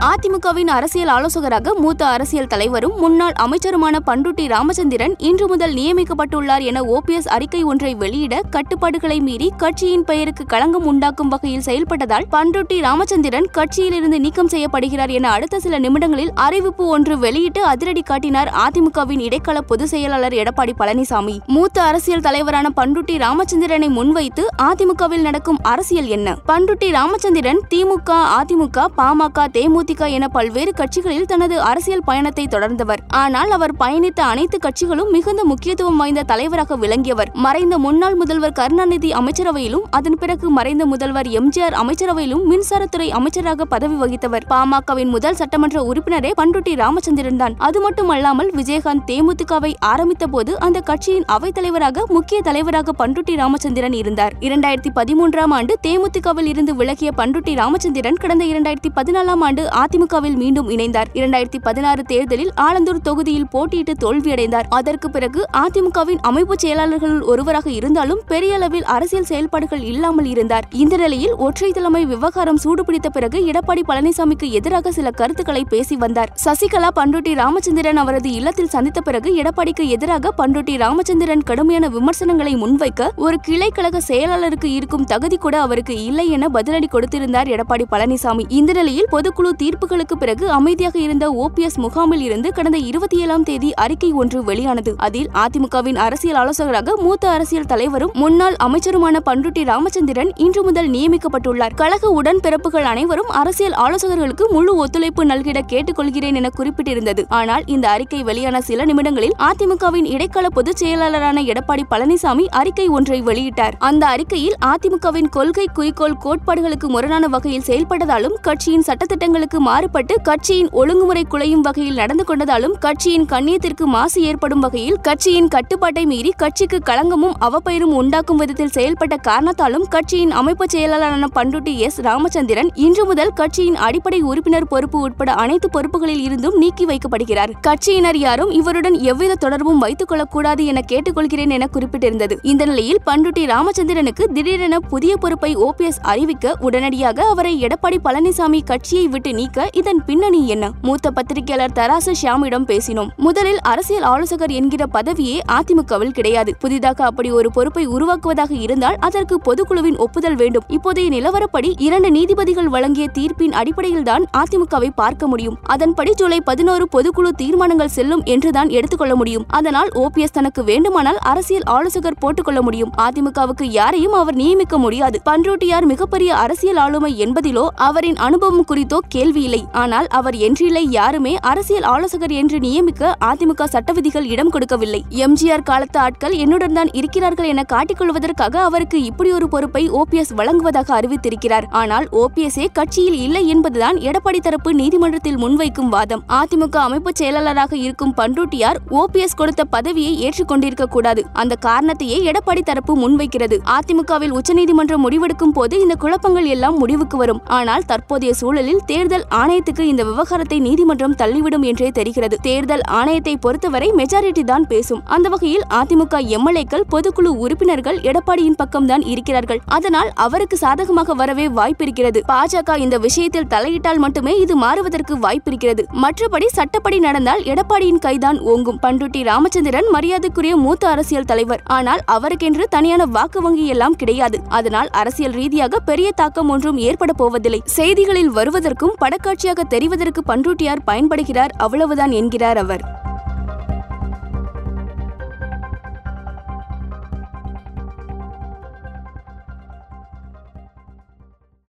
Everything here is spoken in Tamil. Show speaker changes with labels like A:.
A: அதிமுகவின் அரசியல் ஆலோசகராக மூத்த அரசியல் தலைவரும் முன்னாள் அமைச்சருமான பண்ருட்டி ராமச்சந்திரன் இன்று முதல் நியமிக்கப்பட்டுள்ளார் என ஓபிஎஸ் அறிக்கை ஒன்றை வெளியிட கட்டுப்பாடுகளை மீறி கட்சியின் பெயருக்கு களங்கம் உண்டாக்கும் வகையில் செயல்பட்டதால் பண்ருட்டி ராமச்சந்திரன் கட்சியிலிருந்து நீக்கம் செய்யப்படுகிறார் என அடுத்த சில நிமிடங்களில் அறிவிப்பு ஒன்று வெளியிட்டு அதிரடி காட்டினார் அதிமுகவின் இடைக்கால பொதுச் செயலாளர் எடப்பாடி பழனிசாமி. மூத்த அரசியல் தலைவரான பண்ருட்டி ராமச்சந்திரனை முன்வைத்து அதிமுகவில் நடக்கும் அரசியல் என்ன? பண்ருட்டி ராமச்சந்திரன் திமுக அதிமுக பாமக தேமுதிக என பல்வேறு கட்சிகளில் தனது அரசியல் பயணத்தை தொடர்ந்தவர். ஆனால் அவர் பயணித்த அனைத்து கட்சிகளும் மிகுந்த முக்கியத்துவம் வாய்ந்த தலைவராக விளங்கியவர். மறைந்த முன்னாள் முதல்வர் கருணாநிதி அமைச்சரவையிலும் அதன் பிறகு மறைந்த முதல்வர் எம்ஜிஆர் அமைச்சரவையிலும் மின்சாரத்துறை அமைச்சராக பதவி வகித்தவர். பாமகவின் முதல் சட்டமன்ற உறுப்பினரே பண்டுட்டி ராமச்சந்திரன் தான். அது மட்டுமல்லாமல் விஜயகாந்த் தேமுதிகவை ஆரம்பித்த போது அந்த கட்சியின் அவைத்தலைவராக முக்கிய தலைவராக பண்டுட்டி ராமச்சந்திரன் இருந்தார். இரண்டாயிரத்தி பதிமூன்றாம் ஆண்டு தேமுதிகவில் இருந்து விலகிய பண்டுட்டி ராமச்சந்திரன் கடந்த இரண்டாயிரத்தி பதினாலாம் ஆண்டு அதிமுகவில் மீண்டும் இணைந்தார். இரண்டாயிரத்தி பதினாறு தேர்தலில் ஆலந்தூர் தொகுதியில் போட்டியிட்டு தோல்வியடைந்தார். அதற்கு பிறகு அதிமுகவின் அமைப்பு செயலாளர்களுள் ஒருவராக இருந்தாலும் பெரிய அளவில் அரசியல் செயல்பாடுகள் இல்லாமல் இருந்தார். இந்த நிலையில் ஒற்றை தலைமை விவகாரம் சூடுபிடித்த பிறகு எடப்பாடி பழனிசாமிக்கு எதிராக சில கருத்துக்களை பேசி வந்தார். சசிகலா பண்டுட்டி ராமச்சந்திரன் அவரது இல்லத்தில் சந்தித்த பிறகு எடப்பாடிக்கு எதிராக பண்டுட்டி ராமச்சந்திரன் கடுமையான விமர்சனங்களை முன்வைக்க ஒரு கிளை கழக செயலாளருக்கு இருக்கும் தகுதி கூட அவருக்கு இல்லை என பதிலடி கொடுத்திருந்தார் எடப்பாடி பழனிசாமி. இந்த நிலையில் பொதுக்குழு தீர்ப்புகளுக்கு பிறகு அமைதியாக இருந்த ஓபிஎஸ் முகாமில் இருந்து கடந்த இருபத்தி ஏழாம் தேதி அறிக்கை ஒன்று வெளியானது. அதில் அதிமுகவின் அரசியல் ஆலோசகராக மூத்த அரசியல் தலைவரும் முன்னாள் அமைச்சருமான பண்ருட்டி ராமச்சந்திரன் இன்று முதல் நியமிக்கப்பட்டுள்ளார். கழக உடன்பிறப்புகள் அனைவரும் அரசியல் ஆலோசகர்களுக்கு முழு ஒத்துழைப்பு நல்கிட கேட்டுக்கொள்கிறேன் என குறிப்பிட்டிருந்தது. ஆனால் இந்த அறிக்கை வெளியான சில நிமிடங்களில் அதிமுகவின் இடைக்கால பொதுச் செயலாளரான எடப்பாடி பழனிசாமி அறிக்கை ஒன்றை வெளியிட்டார். அந்த அறிக்கையில் அதிமுகவின் கொள்கை குறிக்கோள் கோட்பாடுகளுக்கு முரணான வகையில் செயல்பட்டதாலும் கட்சியின் சட்டத்திட்டங்களுக்கு மாறுபட்டு கட்சியின் ஒழுங்குமுறை குலையும் வகையில் நடந்து கொண்டதாலும் கட்சியின் கண்ணியத்திற்கு மாசு ஏற்படும் வகையில் கட்சியின் கட்டுப்பாட்டை மீறி கட்சிக்கு களங்கமும் அவப்பெயரும் உண்டாக்கும் விதத்தில் செயல்பட்ட காரணத்தாலும் கட்சியின் அமைப்பு செயலாளரான பண்டுட்டி எஸ் ராமச்சந்திரன் இன்று முதல் கட்சியின் அடிப்படை உறுப்பினர் பொறுப்பு உட்பட அனைத்து பொறுப்புகளில் இருந்தும் நீக்கி வைக்கப்படுகிறார் கட்சியினர் யாரும் இவருடன் எவ்வித தொடர்பும் வைத்துக் கொள்ளக்கூடாது என கேட்டுக்கொள்கிறேன் என குறிப்பிட்டிருந்தது. இந்த நிலையில் பண்டுட்டி ராமச்சந்திரனுக்கு திடீரென புதிய பொறுப்பை ஓபிஎஸ் அறிவிக்க உடனடியாக அவரை எடப்பாடி பழனிசாமி கட்சியை விட்டு நீக்க இதன் பின்னணி என்ன? மூத்த பத்திரிகையாளர் தராசு ஷியாமிடம் பேசினோம். முதலில் அரசியல் ஆலோசகர் என்கிற பதவியே அதிமுகவில் கிடையாது. புதிதாக அப்படி ஒரு பொறுப்பை உருவாக்குவதாக இருந்தால் அதற்கு பொதுக்குழுவின் ஒப்புதல் வேண்டும். இப்போதைய நிலவரப்படி இரண்டு நீதிபதிகள் வழங்கிய தீர்ப்பின் அடிப்படையில் தான் அதிமுகவை பார்க்க முடியும். அதன்படி ஜூலை பதினோரு பொதுக்குழு தீர்மானங்கள் செல்லும் என்றுதான் எடுத்துக்கொள்ள முடியும். அதனால் ஓபிஎஸ் தனக்கு வேண்டுமானால் அரசியல் ஆலோசகர் போட்டுக்கொள்ள முடியும். அதிமுகவுக்கு யாரையும் அவர் நியமிக்க முடியாது. பன்ரோட்டியார் மிகப்பெரிய அரசியல் ஆளுமை என்பதிலோ அவரின் அனுபவம் குறித்தோ கேள்வி இல்லை ஆனால் அவர் என்றில்லை யாருமே அரசியல் ஆலோசகர் என்று நியமிக்க அதிமுக சட்ட விதிகள் இடம் கொடுக்கவில்லை. எம்ஜிஆர் காலத்து ஆட்கள் என்னுடன் தான் இருக்கிறார்கள் என காட்டிக்கொள்வதற்காக அவருக்கு இப்படி ஒரு பொறுப்பை ஓபிஎஸ் வழங்குவதாக அறிவித்திருக்கிறார். ஆனால் ஓபிஎஸ்ஏ கட்சியில் இல்லை என்பதுதான் எடப்பாடி தரப்பு நீதிமன்றத்தில் முன்வைக்கும் வாதம். அதிமுக அமைப்பு செயலாளராக இருக்கும் பண்ருட்டியார் ஓபிஎஸ் கொடுத்த பதவியை ஏற்றுக்கொண்டிருக்க கூடாது அந்த காரணத்தையே எடப்பாடி தரப்பு முன்வைக்கிறது. அதிமுகவில் உச்சநீதிமன்றம் முடிவெடுக்கும் போது இந்த குழப்பங்கள் எல்லாம் முடிவுக்கு வரும். ஆனால் தற்போதைய சூழலில் தேர்தல் ஆணையத்துக்கு இந்த விவகாரத்தை நீதிமன்றம் தள்ளிவிடும் என்றே தெரிகிறது. தேர்தல் ஆணையத்தை பொறுத்தவரை மெஜாரிட்டி தான் பேசும். அந்த வகையில் அதிமுக எம்எல்ஏக்கள் பொதுக்குழு உறுப்பினர்கள் எடப்பாடியின் பக்கம்தான் இருக்கிறார்கள். அதனால் அவருக்கு சாதகமாக வரவே வாய்ப்பிருக்கிறது. பாஜக இந்த விஷயத்தில் தலையிட்டால் மட்டுமே இது மாறுவதற்கு வாய்ப்பிருக்கிறது. மற்றபடி சட்டப்படி நடந்தால் எடப்பாடியின் கைதான் ஓங்கும். பண்டுட்டி ராமச்சந்திரன் மரியாதைக்குரிய மூத்த அரசியல் தலைவர். ஆனால் அவருக்கென்று தனியான வாக்கு வங்கி எல்லாம் கிடையாது. அதனால் அரசியல் ரீதியாக பெரிய தாக்கம் ஒன்றும் ஏற்பட போவதில்லை. செய்திகளில் வருவதற்கும் படக்காட்சியாக தெரிவதற்கு பண்ருட்டியார் பயன்படுகிறார் அவ்வளவுதான் என்கிறார் அவர்.